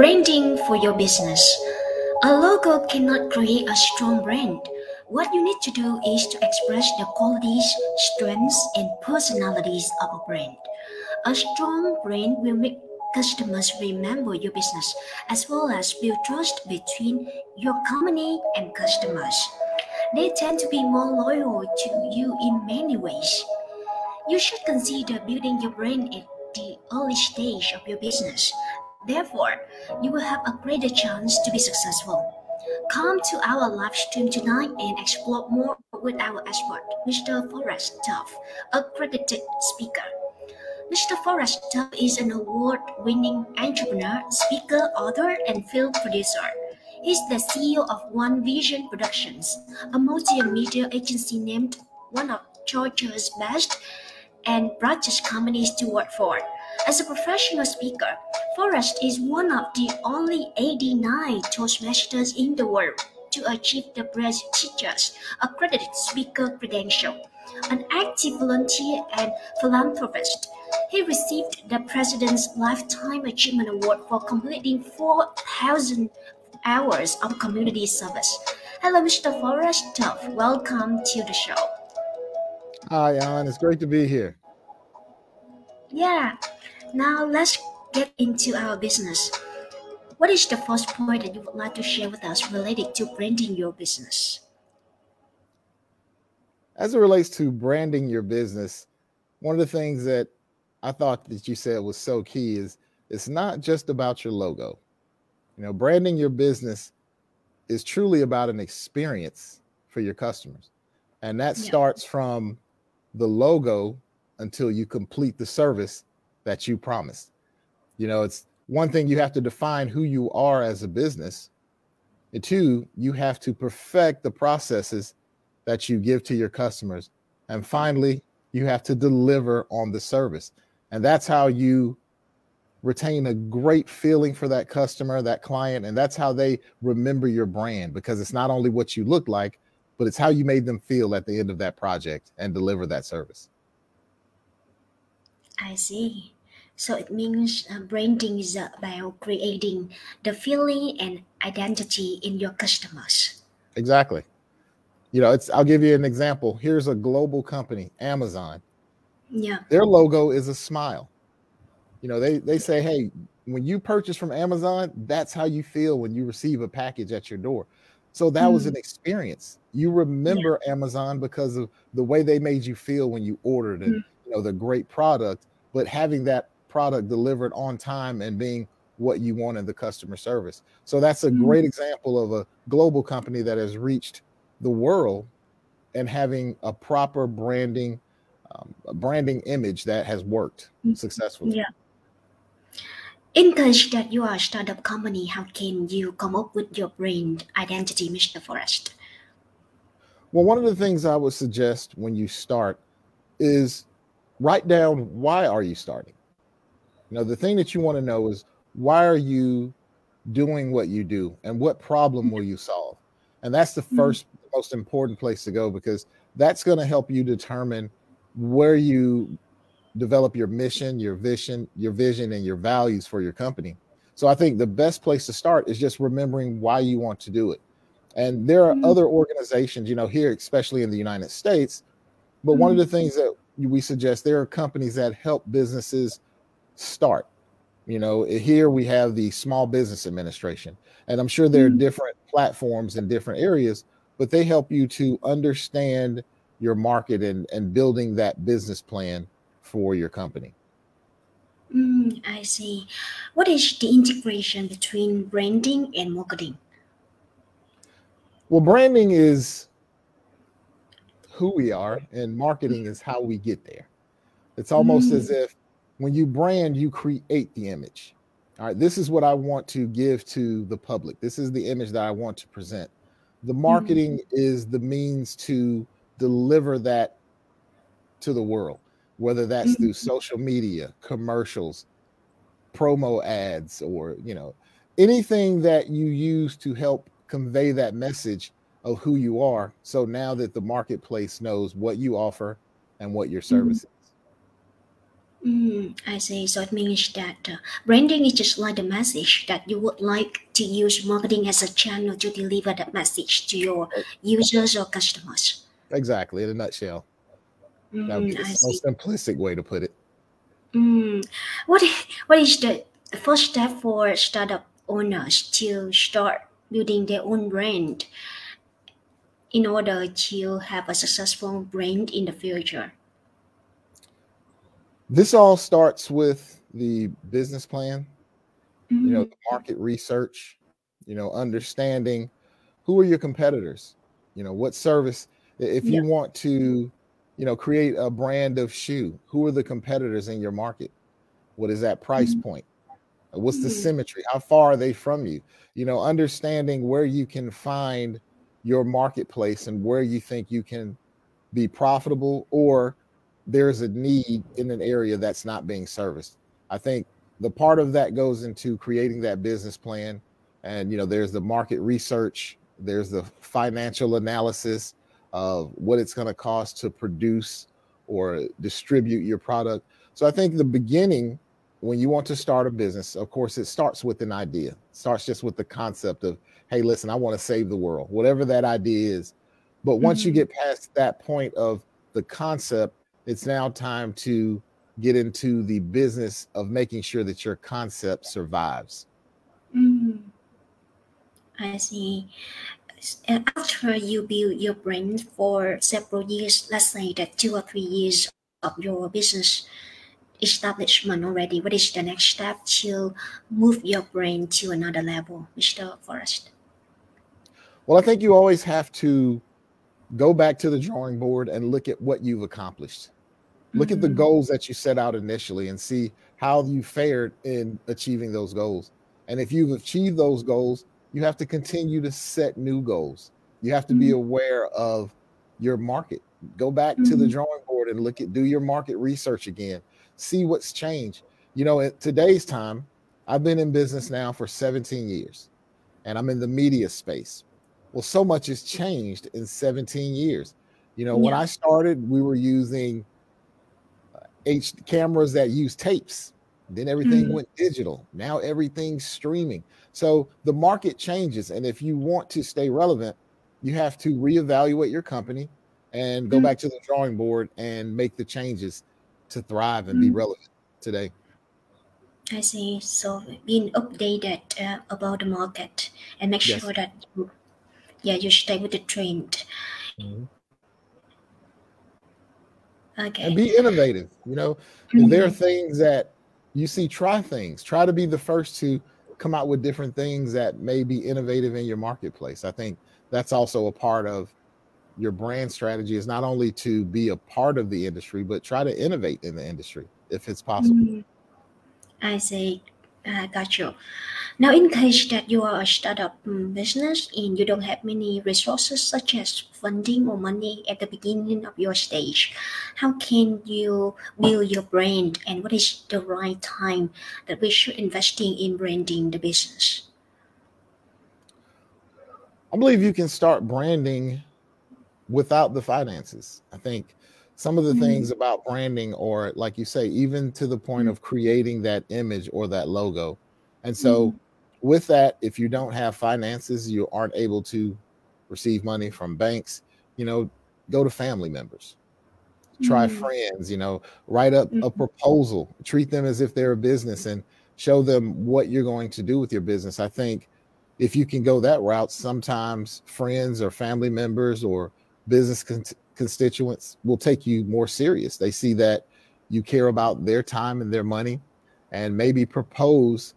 Branding for your business. A logo cannot create a strong brand. What you need to do is to express the qualities, strengths, and personalities of a brand. A strong brand will make customers remember your business as well as build trust between your company and customers. They tend to be more loyal to you in many ways. You should consider building your brand at the early stage of your business. Therefore, you will have a greater chance to be successful. Come to our live stream tonight and explore more with our expert, Mr. Forrest Tuff, accredited speaker. Mr. Forrest Tuff is an award winning entrepreneur, speaker, author, and film producer. He's the CEO of One Vision Productions, a multimedia agency named one of Georgia's best and brightest companies to work for. As a professional speaker, Forrest is one of the only 89 Toastmasters in the world to achieve the prestigious accredited speaker credential. An active volunteer and philanthropist, he received the President's Lifetime Achievement Award for completing 4,000 hours of community service. Hello, Mr. Forrest. Welcome to the show. Hi, Alan. It's great to be here. Yeah. Now let's get into our business. What is the first point that you would like to share with us related to branding your business? As it relates to branding your business, one of the things that I thought that you said was so key is it's not just about your logo. You know, branding your business is truly about an experience for your customers. And that yeah. starts from the logo until you complete the service that you promised. You know, it's one thing you have to define who you are as a business. And two, you have to perfect the processes that you give to your customers. And finally, you have to deliver on the service. And that's how you retain a great feeling for that customer, that client. And that's how they remember your brand because it's not only what you look like, but it's how you made them feel at the end of that project and deliver that service. I see. So it means uh, branding is about creating the feeling and identity in your customers. Exactly. You know, it's I'll give you an example. Here's a global company, Amazon. Yeah. Their logo is a smile. You know, they they say, "Hey, when you purchase from Amazon, that's how you feel when you receive a package at your door." So that mm. was an mm. experience. You remember yeah. Amazon because of the way they made you feel when you ordered it, mm. you know, the great product, but having that product delivered on time and being what you want in the customer service. So that's a mm. great example of a global company that has reached the world and having a proper branding um, a branding image that has worked mm. successfully. Yeah. In case that you are a startup company, how can you come up with your brand identity, Mr. Forrest? Well, one of the things I would suggest when you start is write down why are you starting? You know, the thing that you want to know is why are you doing what you do and what problem will you solve? And that's the 1st mm-hmm. most important place to go because that's going to help you determine where you develop your mission, your vision, your vision and your values for your company. So I think the best place to start is just remembering why you want to do it. And there are mm-hmm. other organizations, you know, here especially in the United States, but mm-hmm. one of the things that we suggest there are companies that help businesses start. You know, here we have the Small Business Administration, and I'm sure there are mm. different platforms in different areas, but they help you to understand your market and, and building that business plan for your company. Mm, I see. What is the integration between branding and marketing? Well, branding is who we are, and marketing is how we get there. It's almost mm. as if when you brand, you create the image. All right, this is what I want to give to the public. This is the image that I want to present. The marketing mm-hmm. is the means to deliver that to the world, whether that's mm-hmm. through social media, commercials, promo ads, or you know, anything that you use to help convey that message of who you are. So now that the marketplace knows what you offer and what your mm-hmm. service mm-hmm. Mm, I see. So it means that uh, branding is just like the message that you would like to use marketing as a channel to deliver that message to your users or customers. Exactly, in a nutshell. That would Mm, be the I s- see. most simplistic way to put it. Mm. What what is the first step for startup owners to start building their own brand in order to have a successful brand in the future? This all starts with the business plan, you know, Mm, the market research, you know, understanding who are your competitors, you know, what service, if yeah. you want to, you know, create a brand of shoe, who are the competitors in your market? What is that price Mm, point? What's the mm, symmetry? How far are they from you? You know, understanding where you can find your marketplace and where you think you can be profitable or there's a need in an area that's not being serviced. I think the part of that goes into creating that business plan and you know there's the market research, there's the financial analysis of what it's going to cost to produce or distribute your product. So I think the beginning when you want to start a business, of course it starts with an idea. It starts just with the concept of hey listen, I want to save the world. Whatever that idea is, but once you mm, get past that point of the concept, it's now time to get into the business of making sure that your concept survives. mm. I see. Uh, After you build your brand for several years, let's say that two or three years of your business establishment already, what is the next step to move your brain to another level, Mr. Forrest? Well, I think you always have to go back to the drawing board and look at what you've accomplished. Look at the Mm, goals that you set out initially and see how you fared in achieving those goals. And if you've achieved those goals, you have to continue to set new goals. You have to be mm, aware of your market. Go back to the mm, drawing board and look at do your market research again. See what's changed. You know, at today's time, I've been in business now for 17 years and I'm in the media space. Well, so much has changed in 17 years. You know, when. I started, we were using H cameras that use tapes. Then everything Mm, went digital. Now everything's streaming. So the market changes. And if you want to stay relevant, you have to reevaluate your company and go mm, back to the drawing board and make the changes to thrive and be mm. relevant today. I see. So being updated uh, about the market and make Yes. sure that you, yeah you stay with the trend. Mhm. And be innovative. You know, if there are Mm, things that you see, try things. Try to be the first to come out with different things that may be innovative in your marketplace. I think that's also a part of your brand strategy is not only to be a part of the industry, but try to innovate in the industry if it's possible. mm. I see. I got you. Now, in case that you are a startup business and you don't have many resources such as funding or money at the beginning of your stage, how can you build your brand and what is the right time that we should investing in branding the business? I believe you can start branding without the finances. I think some of the Mm, things about branding, or like you say, even to the point mm, of creating that image or that logo. And so, mm, with that, if you don't have finances, you aren't able to receive money from banks, you know, go to family members, try mm, friends, you know, write up a mm, proposal, treat them as if they're a business and show them what you're going to do with your business. I think if you can go that route, sometimes friends or family members or business con- constituents will take you more serious. They see that you care about their time and their money and maybe propose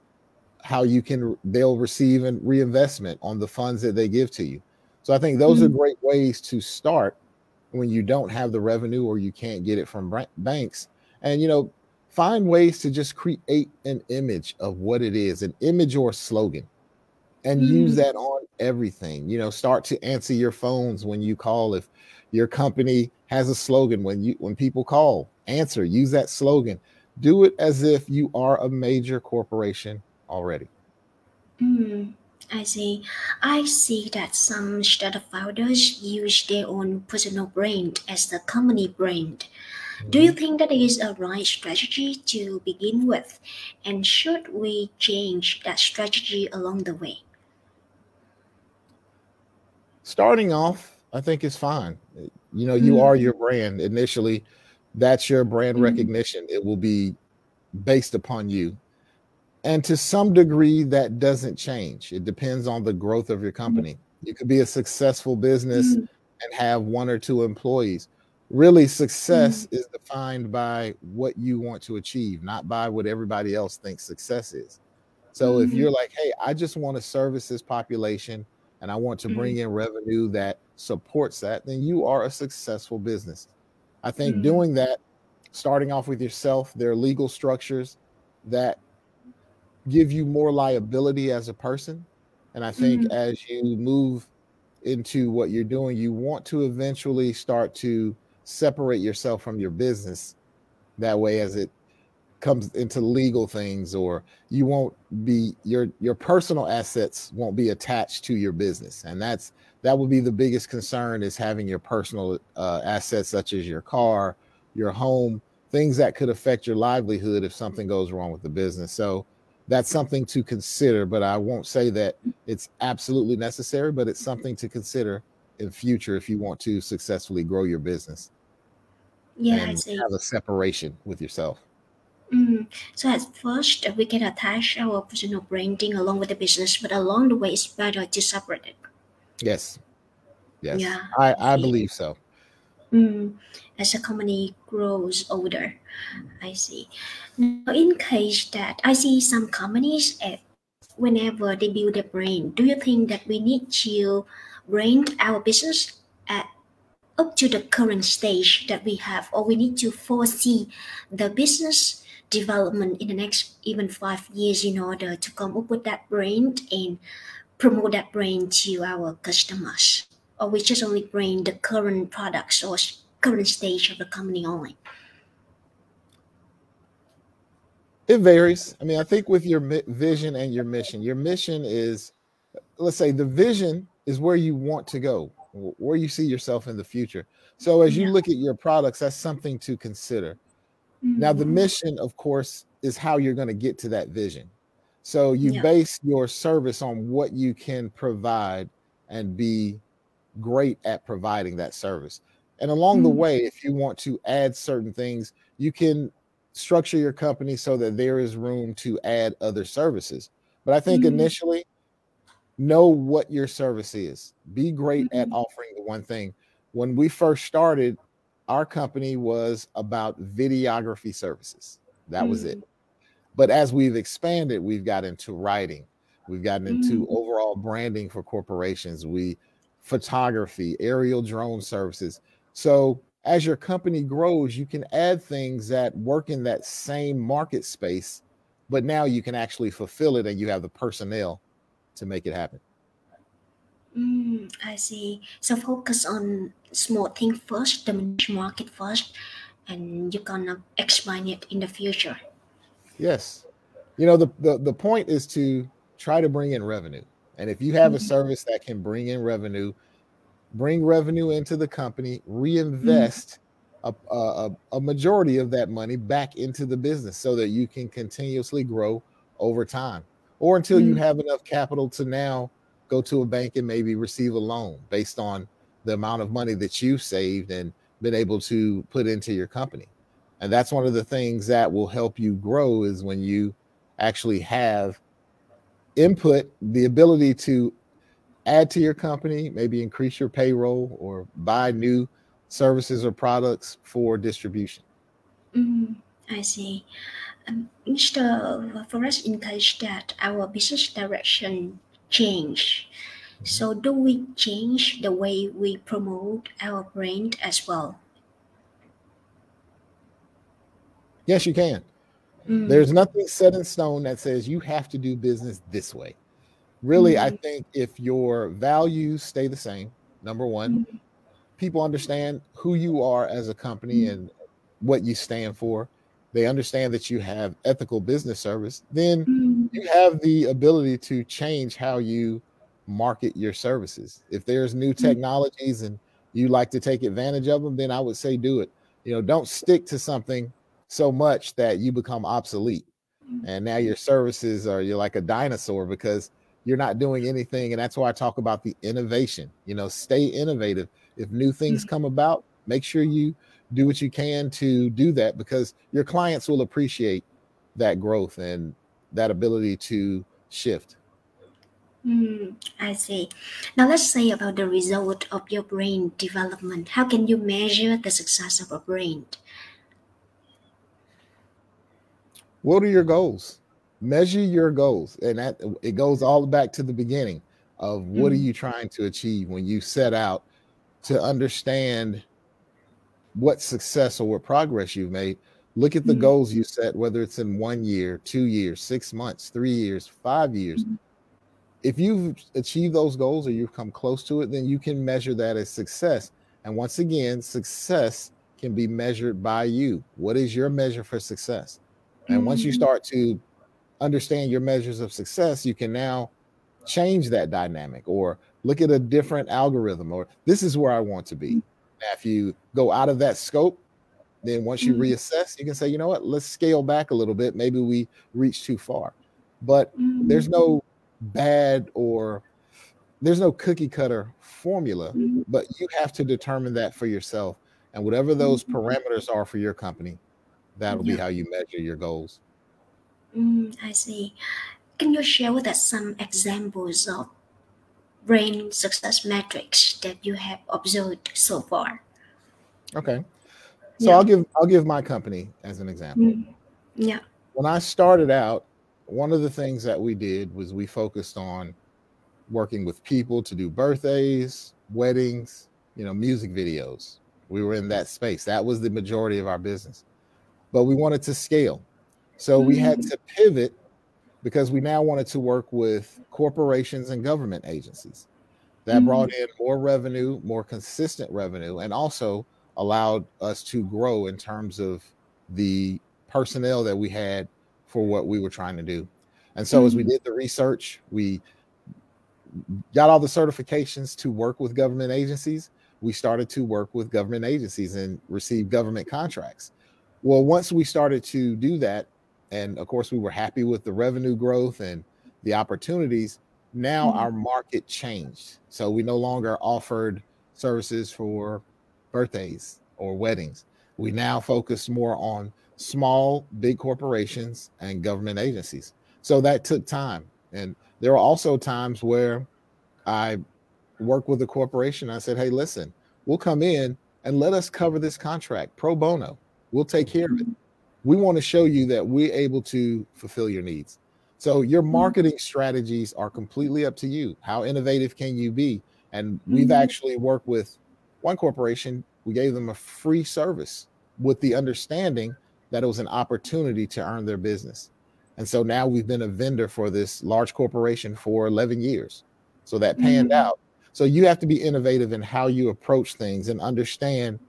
how you can they'll receive an reinvestment on the funds that they give to you. So I think those are mm, great ways to start when you don't have the revenue or you can't get it from banks. And you know, find ways to just create an image of what it is, an image or a slogan and use mm, that on everything. You know, start to answer your phones when you call. If your company has a slogan, when you when people call, answer. Use that slogan. Do it as if you are a major corporation already. mm. I see. I see that some startup founders use their own personal brand as the company brand. Do you think that is a right strategy to begin with? And should we change that strategy along the way? Starting off, I think is fine. You know, you Mm, are your brand initially. That's your brand mm, recognition. It will be based upon you. And to some degree, that doesn't change. It depends on the growth of your mm, company. You could be a successful business mm, and have one or two employees. Really, success is defined by what you want to achieve, not by what everybody else thinks success is. So if you're like, hey, I just want to service this population and I want to bring mm, in revenue that supports that, then you are a successful business. I think mm, doing that, starting off with yourself, there are legal structures that give you more liability as a person. And I think mm, as you move into what you're doing, you want to eventually start to separate yourself from your business. That way, as it comes into legal things, or you won't be your your personal assets won't be attached to your business, and that's that would be the biggest concern is having your personal uh, assets such as your car, your home, things that could affect your livelihood if something goes wrong with the business. So that's something to consider, but I won't say that it's absolutely necessary, but it's something to consider in future if you want to successfully grow your business Yeah, I and see. have a separation with yourself. Mm. So at first, we can attach our personal branding along with the business, but along the way, it's better to separate it. Yes, yes, Yeah, I I believe so. Mm. As a company grows older, I see. Now, in case that I see some companies, uh, whenever they build a brand, do you think that we need to brand our business at up to the current stage that we have, or we need to foresee the business development in the next even five years in order to come up with that brand and promote that brand to our customers? Or we just only bring the current products or current stage of the company only? It varies. I mean, I think with your mi- vision and your mission, your mission is, let's say, the vision is where you want to go, where you see yourself in the future. So as you Yeah. look at your products, that's something to consider. Now, the Mm, mission, of course, is how you're going to get to that vision. So you yeah. base your service on what you can provide and be great at providing that service. And along the Mm, way, if you want to add certain things, you can structure your company so that there is room to add other services. But I think mm, initially, know what your service is. Be great at mm, offering the one thing. When we first started, our company was about videography services. That was it. mm, But as we've expanded, we've got into writing, we've gotten into mm, overall branding for corporations, we photography, aerial drone services. So as your company grows, you can add things that work in that same market space, but now you can actually fulfill it and you have the personnel to make it happen. Mm, I see. So focus on small thing first, the niche market first, and you're gonna expand it in the future. Yes. You know, the, the the point is to try to bring in revenue. And if you have a Mm, service that can bring in revenue, bring revenue into the company, mm, reinvest a, a, a a majority of that money back into the business so that you can continuously grow over time or until you mm, have enough capital to now go to a bank and maybe receive a loan based on the amount of money that you've saved and been able to put into your company. And that's one of the things that will help you grow is when you actually have input, the ability to add to your company, maybe increase your payroll or buy new services or products for distribution. mm, I see. Um, instead of for us in case that our business direction change, so do we change the way we promote our brand as well? Yes, you can. Mm, There's nothing set in stone that says you have to do business this way. Really, I mm, think if your values stay the same, number one, mm, people understand who you are as a company mm, and what you stand for. They understand that you have ethical business service. Then mm, you have the ability to change how you market your services. If there's new mm, technologies and you like to take advantage of them, then I would say do it. You know, don't stick to something so much that you become obsolete. Mm-hmm. And now your services are you're like a dinosaur because you're not doing anything. And that's why I talk about the innovation. You know, stay innovative. If new things Mm-hmm. come about, make sure you do what you can to do that because your clients will appreciate that growth and that ability to shift. Mm, I see. Now let's say about the result of your brain development. How can you measure the success of a brain? What are your goals? Measure your goals. And that it goes all back to the beginning of what are Mhm. you trying to achieve when you set out to understand what success or what progress you've made. Look at the Mhm. goals you set, whether it's in one year, two years, six months, three years, five years. Mhm. If you've achieved those goals or you've come close to it, then you can measure that as success. And once again, success can be measured by you. What is your measure for success? And once you Mhm. start to understand your measures of success, you can now change that dynamic or look at a different algorithm or this is where I want to be. Now, if you go out of that scope, then once you Mhm. reassess, you can say, you know what, let's scale back a little bit. Maybe we reached too far. But there's Mm, no bad or there's no cookie cutter formula, mm, but you have to determine that for yourself. And whatever those Mhm. parameters are for your company, that'll be how you measure your goals. mm, I see. Can you share with us some examples of brain success metrics that you have observed so far? Okay. So Yeah. I'll give I'll give my company as an example. Mm, yeah. When I started out, one of the things that we did was we focused on working with people to do birthdays, weddings, you know, music videos. We were in that space. That was the majority of our business. But we wanted to scale. So we had Mm, to pivot because we now wanted to work with corporations and government agencies. That mm, brought in more revenue, more consistent revenue, and also allowed us to grow in terms of the personnel that we had for what we were trying to do. And so as we mm, did the research, we got all the certifications to work with government agencies. We started to work with government agencies and receive government contracts. Well, once we started to do that, and of course, we were happy with the revenue growth and the opportunities, now mm, our market changed. So we no longer offered services for birthdays or weddings. We now focus more on small, big corporations and government agencies. So that took time. And there were also times where I worked with a corporation. I said, hey, listen, we'll come in and let us cover this contract pro bono. We'll take care of it. We want to show you that we're able to fulfill your needs. So your mm, marketing strategies are completely up to you. How innovative can you be? And we've mm, actually worked with one corporation. We gave them a free service with the understanding that it was an opportunity to earn their business. And so now we've been a vendor for this large corporation for 11 years. So that panned mm, out. So you have to be innovative in how you approach things and understand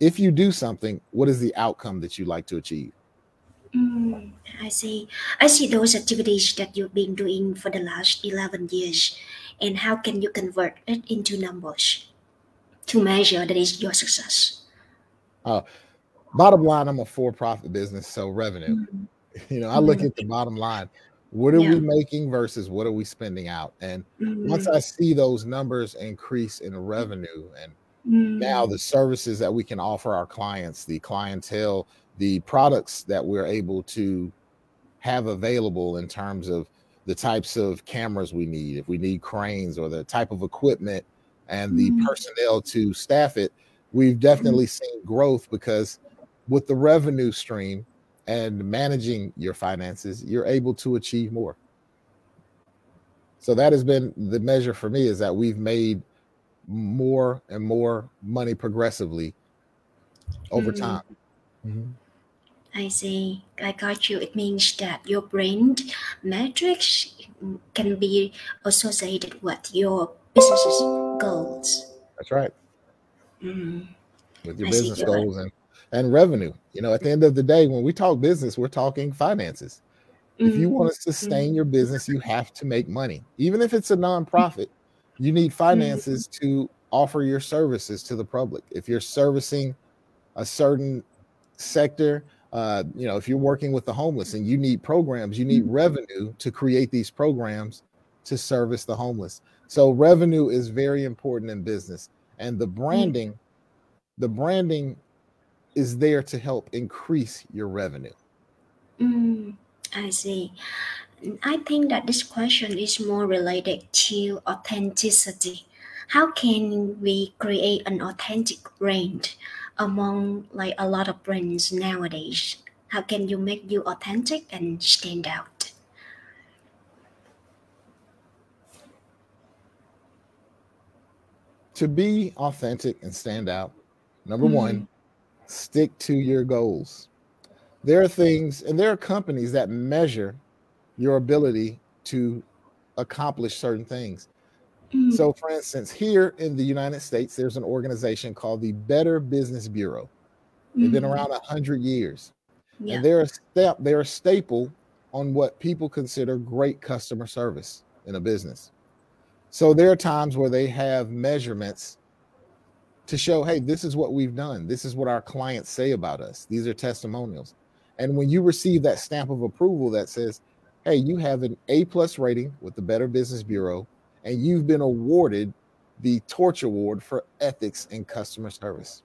if you do something, what is the outcome that you like to achieve? mm. I see. I see those activities that you've been doing for the last 11 years. And how can you convert it into numbers to measure that is your success? Uh, bottom line, I'm a for-profit business, so revenue. Mm, You know, I look mm, at the bottom line. What are yeah. we making versus what are we spending out? And once Mm, I see those numbers increase in revenue and now mm, the services that we can offer our clients, the clientele, the products that we're able to have available in terms of the types of cameras we need, if we need cranes or the type of equipment and the mm, personnel to staff it, we've mm, definitely seen growth because with the revenue stream and managing your finances, you're able to achieve more. So that has been the measure for me is that we've made more and more money progressively over mm. time. Mhm. I see. I got you. It means that your brain metrics can be associated with your business's goals. That's right. Mm, With your I business goals and and revenue. You know, at the end of the day, when we talk business, we're talking finances. If you Mm, want to sustain your business, you have to make money. Even if it's a nonprofit, you need mm, finances to offer your services to the public. If you're servicing a certain sector, uh, you know, if you're working with the homeless and you need programs, you need mm-hmm. revenue to create these programs to service the homeless. So revenue is very important in business, and the mm. branding, mm-hmm. the branding, is there to help increase your revenue. Mm, I see. I think that this question is more related to authenticity. How can we create an authentic brand among like a lot of brands nowadays? How can you make you authentic and stand out? To be authentic and stand out, number mm-hmm. one, stick to your goals. There are things, and there are companies that measure your ability to accomplish certain things. Mm-hmm. So, for instance, here in the United States, there's an organization called the Better Business Bureau. They've mm-hmm. been around a hundred years, yeah. and they're a step, they're a staple on what people consider great customer service in a business. So there are times where they have measurements to show, hey, this is what we've done. This is what our clients say about us. These are testimonials. And when you receive that stamp of approval that says, hey, you have an A plus rating with the Better Business Bureau, and you've been awarded the Torch Award for ethics and customer service.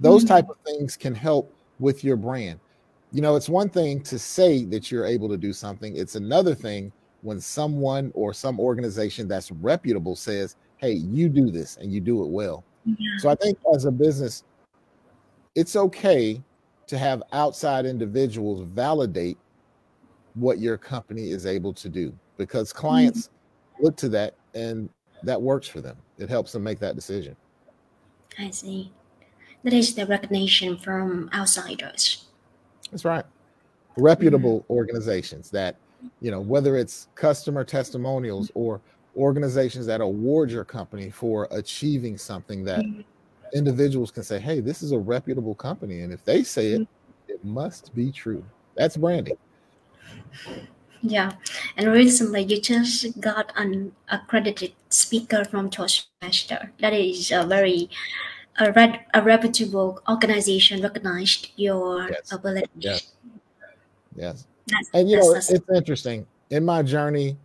Those mm-hmm. type of things can help with your brand. You know, it's one thing to say that you're able to do something. It's another thing when someone or some organization that's reputable says, "Hey, you do this and you do it well." Yeah. So I think as a business, it's okay to have outside individuals validate what your company is able to do because mm-hmm. clients mm-hmm. look to that and that works for them. It helps them make that decision. I see. That is the recognition from outsiders. That's right. Reputable mm-hmm. organizations that, you know, whether it's customer testimonials mm-hmm. or organizations that award your company for achieving something that mm-hmm. individuals can say, hey, this is a reputable company. And if they say it, mm-hmm. it must be true. That's branding. Yeah, and recently you just got an accredited speaker from Toastmaster. That is a very a, red, a reputable organization recognized your yes. ability. Yes. Yes. That's, and you know, it's interesting. In my journey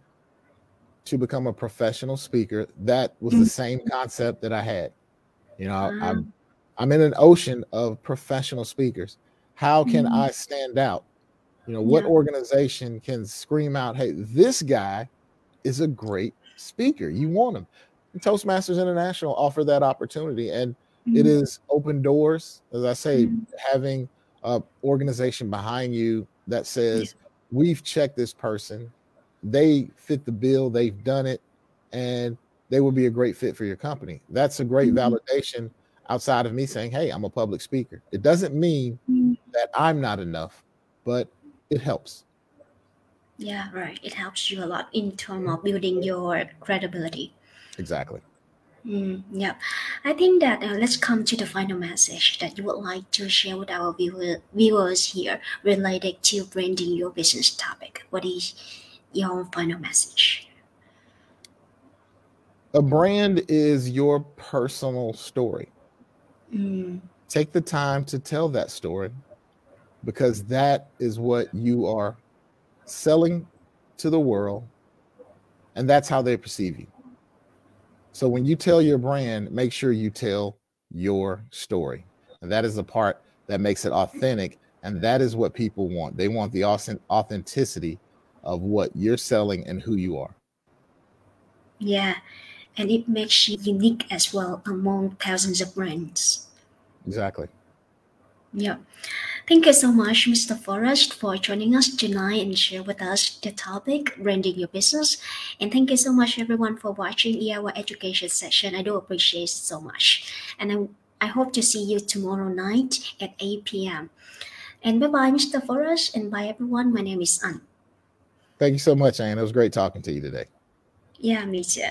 to become a professional speaker, that was mm-hmm. the same concept that I had. You know, uh-huh. I'm I'm in an ocean of professional speakers. How can mm-hmm. I stand out? You know, what yeah. organization can scream out, hey, this guy is a great speaker. You want him. And Toastmasters International offer that opportunity. And mm-hmm. it is open doors. As I say, mm-hmm. having an organization behind you that says, yeah. we've checked this person, they fit the bill, they've done it, and they will be a great fit for your company. That's a great mm-hmm. validation outside of me saying, hey, I'm a public speaker. It doesn't mean mm-hmm. that I'm not enough, but it helps. Yeah, right. It helps you a lot in terms of building your credibility. Exactly. Mm, yeah, I think that uh, let's come to the final message that you would like to share with our viewer, viewers here related to branding your business topic. What is your final message? A brand is your personal story. Mm. Take the time to tell that story because that is what you are selling to the world and that's how they perceive you. So when you tell your brand, make sure you tell your story. And that is the part that makes it authentic and that is what people want. They want the authenticity of what you're selling and who you are. Yeah, and it makes you unique as well among thousands of brands. Exactly. Yeah. Thank you so much, Mr. Forrest, for joining us tonight and share with us the topic, branding your business. And thank you so much, everyone, for watching our education session. I do appreciate it so much. And I, I hope to see you tomorrow night at 8 p.m. And bye-bye, Mr. Forrest, and bye, everyone. My name is An. Thank you so much, An. It was great talking to you today. Yeah, me too.